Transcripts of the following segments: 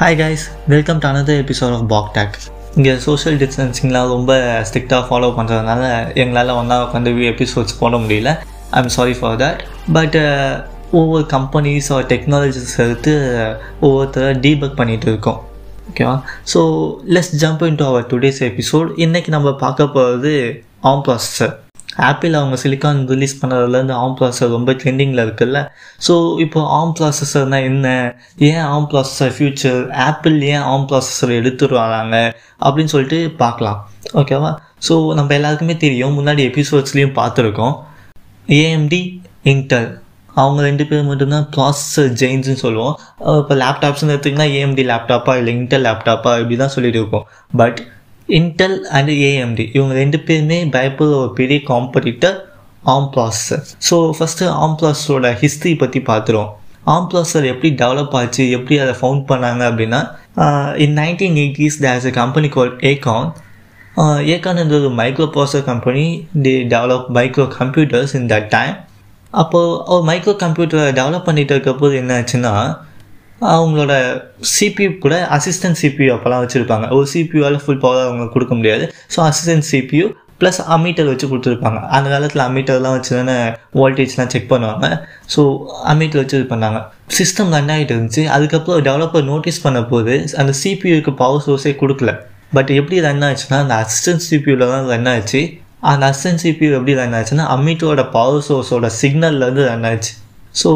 Hi guys welcome to another episode of Pak Tech இங்கே social டிஸ்டன்சிங்லாம் ரொம்ப ஸ்ட்ரிக்டாக ஃபாலோ பண்ணுறதுனால எங்களால் ஒன்றா உட்காந்து எபிசோட்ஸ் போட முடியல. I am sorry for that but ஒவ்வொரு கம்பெனிஸ் ஆர் டெக்னாலஜிஸ் எடுத்து ஒவ்வொருத்தரை டீபக் பண்ணிகிட்டு இருக்கோம். ஓகேவா so let's jump into our today's episode இன்றைக்கி நம்ம பார்க்க போகிறது ஆம் ப்ராசஸர் ஆப்பிள் அவங்க சிலிக்கான் ரிலீஸ் பண்ணதுலேருந்து ஆம் ப்ராசஸர் ரொம்ப ட்ரெண்டிங்கில் இருக்குல்ல. ஸோ இப்போ ஆம் ப்ராசஸர்னால் என்ன? ஏன் ஆம் ப்ராசஸர் ஃப்யூச்சர் ஆப்பிள் ஏன் ஆம் ப்ராசஸர் எடுத்துட்டு வராங்க அப்படின்னு சொல்லிட்டு பார்க்கலாம். ஓகேவா ஸோ நம்ம எல்லாருக்குமே தெரியும். முன்னாடி எபிசோட்ஸ்லேயும் பார்த்துருக்கோம். ஏஎம்டி இன்டர் அவங்க ரெண்டு பேர் மட்டும்தான் ப்ராசஸர் ஜெயின்ஸ்னு சொல்லுவோம். இப்போ லேப்டாப்ஸ்னு எடுத்திங்கன்னா ஏஎம்டி லேப்டாப்பா இல்லை இன்டர் லேப்டாப்பா இப்படி தான் சொல்லிட்டு இருக்கோம். பட் இன்டெல் அண்ட் ஏஎம்டி இவங்க ரெண்டு பேருமே பயப்படுற ஒரு பெரிய காம்படிட்டர் ஆம் ஸோ ஃபஸ்ட்டு ஆம்ப்ளாஸோட ஹிஸ்ட்ரி பற்றி பார்த்துருவோம் ஆம்ப்ளாஸர் எப்படி டெவலப் ஆச்சு எப்படி அதை ஃபவுண்ட் பண்ணாங்க அப்படின்னா in nineteen eighties there's a uh company call Acorn Acorn ஒரு microprocessor company the develop microcomputers in that time அப்போது ஒரு மைக்ரோ கம்ப்யூட்டரை டெவலப் பண்ணிட்டு இருக்கப்போது என்ன ஆச்சுன்னா அவங்களோட சிபியூ கூட அசிஸ்டன்ட் சிபியூ அப்போல்லாம் வச்சுருப்பாங்க. ஒரு சிபியூவால் ஃபுல் பவர் அவங்களுக்கு கொடுக்க முடியாது. So assistant CPU plus ammeter வச்சு கொடுத்துருப்பாங்க. அந்த காலத்தில் அமீட்டர்லாம் வச்சு தானே வோல்டேஜ்லாம் செக் பண்ணுவாங்க. ஸோ அமீட்டர் வச்சு இது பண்ணாங்க. சிஸ்டம் ரன் ஆகிட்டு இருந்துச்சு. அதுக்கப்புறம் டெவலப்பர் நோட்டீஸ் பண்ண போது அந்த சிபியூக்கு பவர் சோர்ஸே கொடுக்கல. பட் எப்படி ரன் ஆச்சுன்னா அந்த அசிஸ்டன்ட் சிபியூவில் தான் ரன் ஆச்சு. அந்த அசிஸ்டன்ட் சிபியூ எப்படி ரன் ஆச்சுன்னா அமீட்டரோட பவர் சோர்ஸோட சிக்னல்லேருந்து ரன் ஆச்சு. ஸோ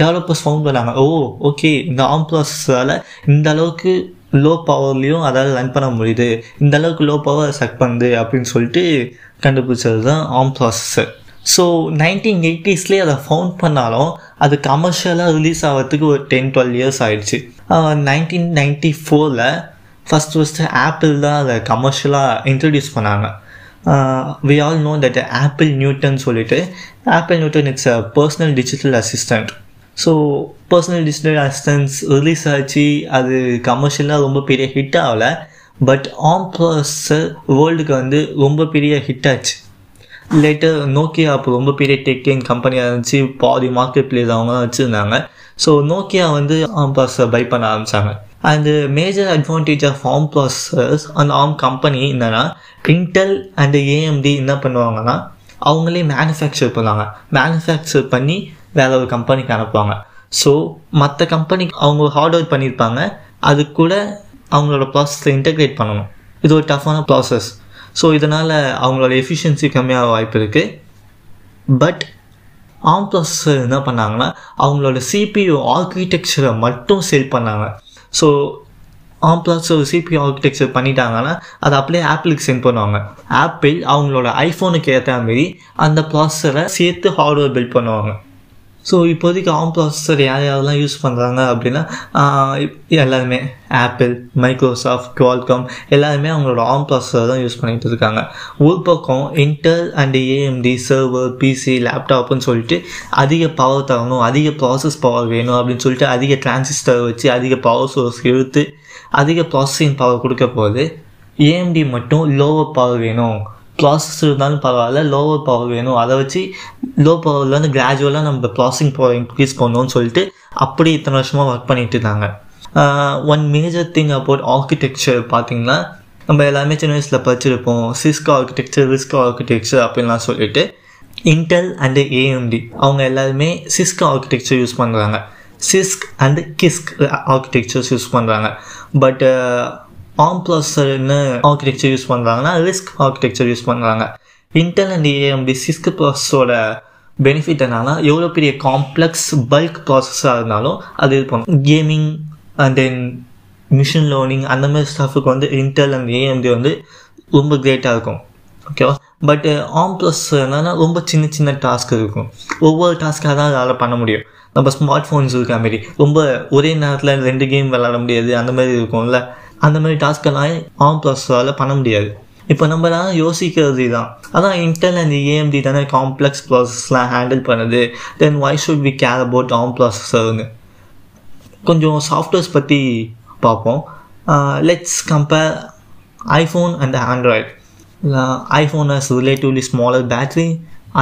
டெவலப்பர்ஸ் ஃபவுண்ட் பண்ணாங்க ஓ ஓகே இந்த ஆம் ப்ராசஸரால் இந்த அளவுக்கு லோ பவர்லேயும் அதாவது ரன் பண்ண முடியுது. இந்த அளவுக்கு லோ பவர் செக் பண்ணுது அப்படின்னு சொல்லிட்டு கண்டுபிடிச்சது தான் ஆம் ப்ராசஸர் ஸோ நைன்டீன் எயிட்டிஸ்லேயே அதை ஃபவுண்ட் பண்ணாலும் அது கமர்ஷியலாக ரிலீஸ் ஆகிறதுக்கு ஒரு டென் டுவெல் இயர்ஸ் ஆயிடுச்சு. நைன்டீன் நைன்டி ஃபோரில் ஃபஸ்ட் ஃபஸ்ட்டு ஆப்பிள் தான் அதை கமர்ஷியலாக இன்ட்ரடியூஸ் பண்ணாங்க. We all know that Apple Newton சொல்லிட்டு Apple Newton it's a personal digital assistant so personal digital assistance release ஆச்சு அது கமர்ஷியலாக ரொம்ப பெரிய ஹிட் ஆகலை. பட் ஆம் ப்ளஸ் வேர்ல்டுக்கு வந்து ரொம்ப பெரிய ஹிட் ஆச்சு. லேட்டர் நோக்கியா அப்போ ரொம்ப பெரிய டெக்கிங் கம்பெனியாக இருந்துச்சு பாதி மார்க்கெட் பிளேஸ் அவங்க வச்சுருந்தாங்க. ஸோ நோக்கியா வந்து ஆம் ப்ராசஸர் பை பண்ண ஆரம்பித்தாங்க and major advantage of ARM processors அந்த ஆம் கம்பெனி என்னென்னா இன்டெல் அண்ட் ஏஎம்டி என்ன பண்ணுவாங்கன்னா அவங்களே மேனுஃபேக்சர் பண்ணுவாங்க. மேனுஃபேக்சர் பண்ணி வேற ஒரு கம்பெனிக்கு அனுப்புவாங்க. ஸோ மற்ற கம்பெனிக்கு அவங்க ஹார்ட்வேர் பண்ணியிருப்பாங்க அது கூட அவங்களோட ப்ராசஸில் இன்டெகிரேட் பண்ணணும். இது ஒரு டஃப்பான ப்ராசஸ் ஸோ இதனால் அவங்களோட எஃபிஷியன்சி கம்மியாக வாய்ப்பு இருக்குது பட் ஆம் ப்ராசஸர் என்ன பண்ணாங்கன்னா அவங்களோட சிபியூ ஆர்கிடெக்சரை மட்டும் சேல் பண்ணாங்க. ஸோ ஆம் ஒரு சிபி ஆர்கிடெக்சர் பண்ணிட்டாங்கன்னா அதை அப்படியே ஆப்பிளுக்கு சென்ட் பண்ணுவாங்க. ஆப்பிள் அவங்களோட ஐஃபோனுக்கு ஏற்ற மாரி அந்த ப்ராசஸரை சேர்த்து ஹார்ட்வேர் பில்ட் பண்ணுவாங்க. ஸோ இப்போதைக்கு ஆம் ப்ராசஸர் யார் யாரெல்லாம் யூஸ் பண்ணுறாங்க அப்படின்னா எல்லாருமே ஆப்பிள் மைக்ரோசாஃப்ட் குவால்காம் எல்லாருமே அவங்களோட ஆம் ப்ராசஸர் தான் யூஸ் பண்ணிகிட்டு இருக்காங்க. ஒரு பக்கம் Intel and AMD server PC லேப்டாப்னு சொல்லிட்டு அதிக பவர் தரணும் அதிக ப்ராசஸ் பவர் வேணும் அப்படின்னு சொல்லிட்டு அதிக டிரான்சிஸ்டர் வச்சு அதிக பவர் சோர்ஸ் இழுத்து அதிக ப்ராசஸிங் பவர் கொடுக்க போது ஏஎம்டி மட்டும் லோவர் பவர் வேணும். ப்ராசஸ் இருந்தாலும் பரவாயில்ல லோவர் பவர் வேணும். அதை வச்சு லோ பவர்லேருந்து கிராஜுவலாக நம்ம ப்ராசஸிங் பவர் இன்க்ரீஸ் பண்ணணும்னு சொல்லிட்டு அப்படி இத்தனை வருஷமாக ஒர்க் பண்ணிட்டு இருந்தாங்க. One major thing about architecture பார்த்தீங்கன்னா நம்ம எல்லாமே சின்ன வயசில் படிச்சிருப்போம். சிஸ்கோ ஆர்கிடெக்சர் ரிஸ்கோ ஆர்கிடெக்சர் அப்படின்லாம் சொல்லிட்டு இன்டெல் அண்டு ஏஎம்டி அவங்க எல்லாருமே சிஸ்கோ ஆர்கிடெக்சர் யூஸ் பண்ணுறாங்க சிஸ்க் அண்டு கிஸ்க் ஆர்கிடெக்சர்ஸ் யூஸ் பண்ணுறாங்க but ARM processor architecture use பண்ணுறாங்கன்னா ரிஸ்க் ஆர்கிடெக்சர் யூஸ் பண்ணுறாங்க இன்டெல் அண்ட் ஏஎம்டி சிஸ்க் ப்ராசஸோட பெனிஃபிட் என்னன்னா எவ்வளோ பெரிய காம்ப்ளெக்ஸ் பல்க் ப்ராசஸாக இருந்தாலும் அது இது பண்ணும். Gaming and then machine learning அந்த மாதிரி ஸ்டாஃபுக்கு வந்து இன்டெல் அண்ட் ஏஎம்டி வந்து ரொம்ப கிரேட்டாக இருக்கும். ஓகேவா பட் ஆம் ப்ளஸ் என்னன்னா ரொம்ப சின்ன சின்ன டாஸ்க் இருக்கும். ஒவ்வொரு டாஸ்க்காக தான் அதால் பண்ண முடியும். நம்ம ஸ்மார்ட் ஃபோன்ஸ் இருக்கா மாரி ரொம்ப ஒரே நேரத்தில் ரெண்டு கேம் விளாட முடியாது. அந்த மாதிரி இருக்கும்ல. அந்த மாதிரி டாஸ்க்கெல்லாம் ஆம் ப்ராசஸரால் பண்ண முடியாது. இப்போ நம்ம யோசிக்கிறது தான் அதான் இன்டெல் அண்ட் ஏஎம்டி தானே காம்ப்ளெக்ஸ் ப்ராசஸ்லாம் ஹேண்டில் பண்ணுது. Then why should we care about ARM ப்ராசஸர்னு கொஞ்சம் சாஃப்ட்வேர்ஸ் பற்றி பார்ப்போம். Let's compare iPhone and Android iPhone has relatively smaller battery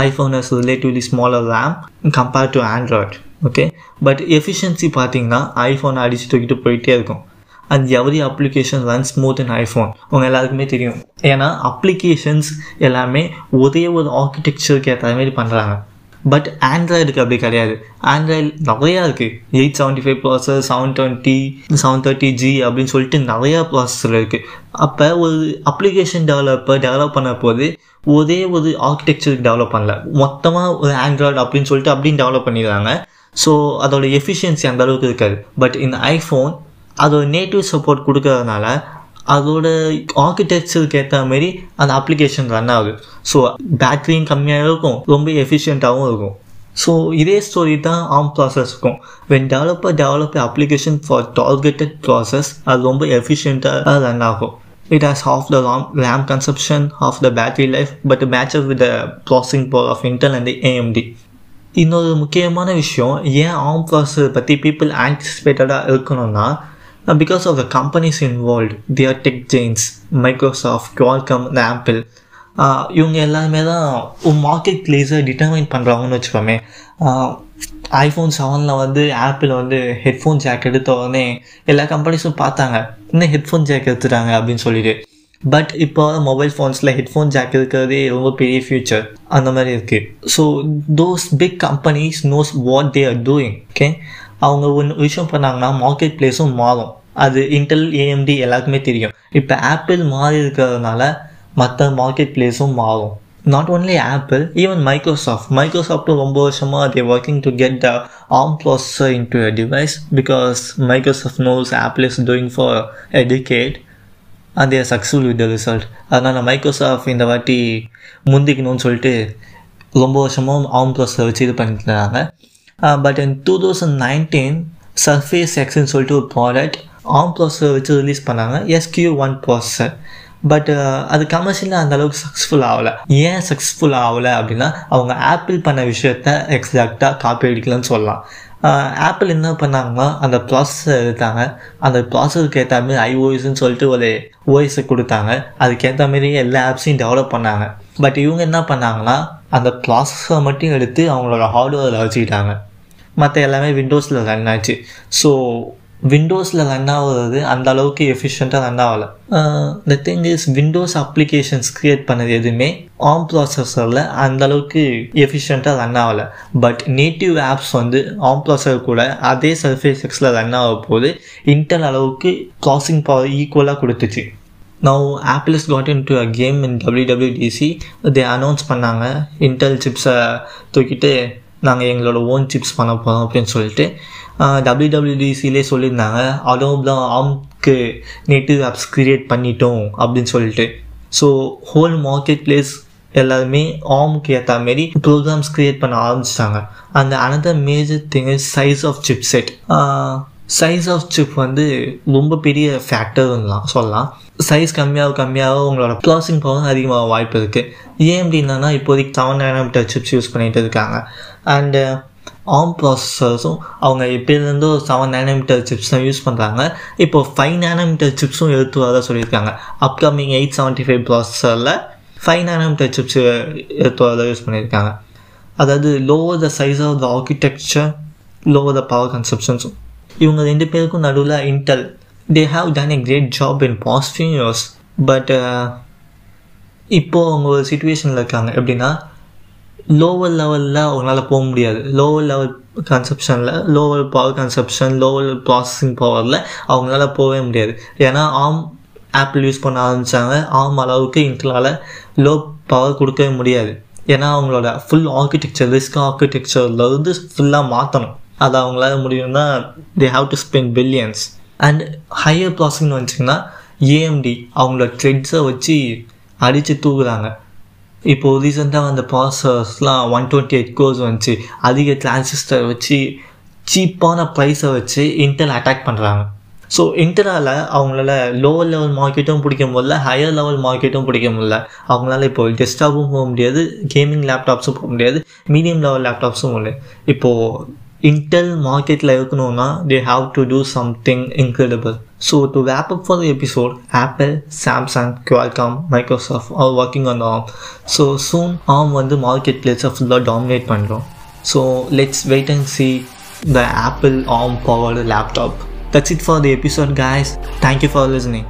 iPhone has relatively smaller RAM compare to Android okay but efficiency பார்த்தீங்கன்னா iPhone அடிச்சு தூக்கிட்டு போயிட்டே இருக்கும். And every application run smooth in iPhone உங்கள் எல்லாருக்குமே தெரியும். ஏன்னா அப்ளிகேஷன்ஸ் எல்லாமே ஒரே ஒரு ஆர்கிடெக்சருக்கு ஏற்ற மாதிரி பண்ணுறாங்க பட் ஆண்ட்ராய்டுக்கு அப்படி கிடையாது. ஆண்ட்ராய்டு நிறையா இருக்குது eight seventy five processor seven twenty seven thirty G அப்படின்னு சொல்லிட்டு நிறையா ப்ராசஸர் இருக்குது அப்போ ஒரு அப்ளிகேஷன் டெவலப்பர் டெவலப் பண்ண போது ஒரே ஒரு ஆர்கிடெக்சருக்கு டெவலப் பண்ணல. மொத்தமாக ஒரு ஆண்ட்ராய்டு அப்படின்னு சொல்லிட்டு அப்படின்னு டெவலப் பண்ணிடுறாங்க. ஸோ அதோட எஃபிஷியன்சி அந்த அளவுக்கு இருக்காது. பட் இந்த ஐஃபோன் அதோட நேட்டிவ் சப்போர்ட் கொடுக்கறதுனால அதோட ஆர்கிடெக்சருக்கு ஏற்ற மாதிரி அந்த அப்ளிகேஷன் ரன் ஆகுது. ஸோ பேட்டரியும் கம்மியாக இருக்கும் ரொம்ப எஃபிஷியண்ட்டாகவும் இருக்கும். ஸோ இதே ஸ்டோரி தான் ARM ப்ராசஸ்க்கும் when developer develop application for targeted process அது ரொம்ப எஃபிஷியண்ட்டாக ரன் ஆகும். It has of the RAM RAM consumption of the battery life but it with the the processing of of Intel and இன்னொரு முக்கியமான விஷயம் ஏன் ஆம் ப்ராசஸர் பற்றி பீப்புள் ஆன்டிசிபேட்டடாக இருக்கணும்னா because of the companies involve their tech giants Microsoft Qualcomm Apple இவங்க எல்லாருமே தான் மார்க்கெட் பிளேஸை டிட்டர்மைன் பண்ணுறாங்கன்னு வச்சுக்கோமே. ஐஃபோன் செவனில் வந்து ஆப்பிள் வந்து ஹெட்ஃபோன் ஜாக் எடுத்த உடனே எல்லா கம்பெனிஸும் பார்த்தாங்க. இன்னும் ஹெட்ஃபோன் ஜாக் எடுத்துட்டாங்க அப்படின்னு சொல்லிட்டு. பட் இப்போ மொபைல் ஃபோன்ஸில் ஹெட்ஃபோன் ஜாக் இருக்கிறதே ரொம்ப பெரிய ஃபியூச்சர் அந்த மாதிரி இருக்குது so those big companies knows what they are doing okay அவங்க ஒன்று விஷயம் பண்ணாங்கன்னா மார்க்கெட் பிளேஸும் மாறும். அது இன்டெல் ஏஎம்டி எல்லாருக்குமே தெரியும். இப்போ ஆப்பிள் மாறி இருக்கிறதுனால மற்ற மார்க்கெட் பிளேஸும் மாறும். Not only Apple even Microsoft மைக்ரோசாஃப்ட்டும் ரொம்ப வருஷமாக அதே working to get the ARM processor into device because Microsoft knows Apple is doing for a decade and they are successful with அதனால் மைக்ரோசாஃப்ட் இந்த வாட்டி முந்திக்கணும்னு சொல்லிட்டு ரொம்ப வருஷமாக ஆம் ப்ராசஸர் வச்சு இது பண்ணிட்டு இருந்தாங்க. But in two thousand nineteen Surface எக்ஸ்ன்னு சொல்லிட்டு ஒரு ப்ராடக்ட் ஆம் ப்ராசஸர் வச்சு ரிலீஸ் பண்ணாங்க. எஸ்கியூ ஒன் ப்ராசஸர் பட் அது கமர்ஷியலாக அந்த அளவுக்கு சக்ஸஸ்ஃபுல் ஆகலை. ஏன் சக்ஸஸ்ஃபுல் ஆகலை அப்படின்னா அவங்க ஆப்பிள் பண்ண விஷயத்த எக்ஸாக்டாக காப்பி அடிக்கலன்னு சொல்லலாம். Uh, ஆப்பிள் என்ன பண்ணாங்கன்னா அந்த ப்ராசஸர் எடுத்தாங்க. அந்த ப்ராசஸருக்கு ஏற்ற மாதிரி ஐஓஎஸ்ன்னு சொல்லிட்டு ஒரு ஓஎஸை கொடுத்தாங்க. அதுக்கேற்ற மாதிரி எல்லா ஆப்ஸையும் டெவலப் பண்ணாங்க. பட் இவங்க என்ன பண்ணாங்கன்னா அந்த ப்ராசஸை மட்டும் எடுத்து அவங்களோட ஹார்ட்வேரில் வச்சுக்கிட்டாங்க. மற்ற எல்லாமே விண்டோஸில் ரன் ஆச்சு. ஸோ விண்டோஸில் ரன் ஆகுறது அந்த அளவுக்கு எஃபிஷியண்ட்டாக ரன் ஆகலை. The thing is Windows applications create பண்ணது எதுவுமே ஆம் ப்ராசஸரில் அந்த அளவுக்கு எஃபிஷியண்ட்டாக ரன் ஆகலை. பட் நேட்டிவ் ஆப்ஸ் வந்து ஆம் ப்ராசஸர் கூட அதே சர்ஃபேஸ் எக்ஸில் ரன் ஆக போது இன்டெல் அளவுக்கு ப்ராசிங் பவர் ஈக்குவலாக கொடுத்துச்சு. Now Apple is got into a game in WWDC they announce பண்ணாங்க. இன்டெல் சிப்ஸை தூக்கிட்டு நாங்கள் எங்களோட ஓன் சிப்ஸ் பண்ண போகிறோம் அப்படின்னு சொல்லிட்டு டபிள்யூடபிள்யூடிசிலே சொல்லியிருந்தாங்க. அடோப்ல ஆம்க்கு நேட்டிவ் ஆப்ஸ் க்ரியேட் பண்ணிட்டோம் அப்படின்னு சொல்லிட்டு. ஸோ ஹோல் மார்க்கெட் பிளேஸ் எல்லாருமே ஆம்க்கு ஏற்ற மாரி ப்ரோக்ராம்ஸ் க்ரியேட் பண்ண ஆரம்பிச்சிட்டாங்க. அந்த another major thing is size of chipset size of chip வந்து ரொம்ப பெரிய ஃபேக்டர்லாம் சொல்லலாம். சைஸ் கம்மியாக கம்மியாக உங்களோட ப்ராசிங் பவர் அதிகமாக வாய்ப்பு இருக்குது ஏன் அப்படின்னா இப்போதைக்கு செவன் நேனோமீட்டர் சிப்ஸ் யூஸ் பண்ணிகிட்டு இருக்காங்க. அண்டு ஆம் ப்ராசஸர்ஸும் அவங்க எப்போலேருந்தோ செவன் நேனோமீட்டர் சிப்ஸ் தான் யூஸ் பண்ணுறாங்க இப்போ ஃபைவ் நேனோமீட்டர் சிப்ஸும் எடுத்து வர சொல்லியிருக்காங்க. அப்கமிங் எயிட் செவன்ட்டி ஃபைவ் ப்ராசஸரில் ஃபைவ் நேனோமீட்டர் சிப்ஸ் எடுத்து வர யூஸ் பண்ணியிருக்காங்க. அதாவது lower the size of the architecture lower the power கன்சப்ஷன்ஸும் இவங்க ரெண்டு பேருக்கும் நடுவில் Intel they have done a great job in past few years but இப்போது அவங்க ஒரு சுச்சுவேஷனில் இருக்காங்க. எப்படின்னா லோவர் லெவலில் அவங்களால போக முடியாது. Lower level கன்செப்ஷனில் lower power consumption lower processing பவரில் அவங்களால போகவே முடியாது. ஏன்னா ஆம் ஆப்பிள் யூஸ் பண்ண ஆரம்பித்தாங்க ஆம் அளவுக்கு இன்டலால் லோ பவர் கொடுக்கவே முடியாது. ஏன்னா அவங்களோட ஃபுல் ஆர்கிடெக்சர் ரிஸ்க் ஆர்கிடெக்சர்லேருந்து ஃபுல்லாக மாற்றணும் அது அவங்களால முடியும்னா they have to spend billions and higher ப்ராசஸிங்னு வச்சிங்கன்னா ஏஎம்டி அவங்களோட ட்ரெட்ஸை வச்சு அடித்து தூக்குறாங்க. இப்போது ரீசெண்டாக வந்த ப்ராசஸ்லாம் ஒன் டுவெண்ட்டி எயிட் கோர்ஸ் வந்துச்சு. அதிக டிரான்சிஸ்டர் வச்சு சீப்பான ப்ரைஸை வச்சு இன்டெல் அட்டாக் பண்ணுறாங்க ஸோ இன்டரால் அவங்களால லோவர் லெவல் மார்க்கெட்டும் பிடிக்க முடியல ஹையர் லெவல் மார்க்கெட்டும் பிடிக்க முடியல. அவங்களால இப்போ டெஸ்க்டாப்பும் போக முடியாது கேமிங் லேப்டாப்ஸும் போக முடியாது மீடியம் லெவல் லேப்டாப்ஸும் இல்லை இப்போது இன்டெல் மார்க்கெட்டில் இருக்கணும்னா they have to do something incredible so to wrap up for episode Apple Samsung Qualcomm Microsoft are working on ARM so soon ARM வந்து மார்க்கெட் பிளேஸை ஃபுல்லாக டாமினேட் பண்ணுறோம் so let's wait and see the Apple ARM powered laptop That's it for the episode, guys. Thank you for listening.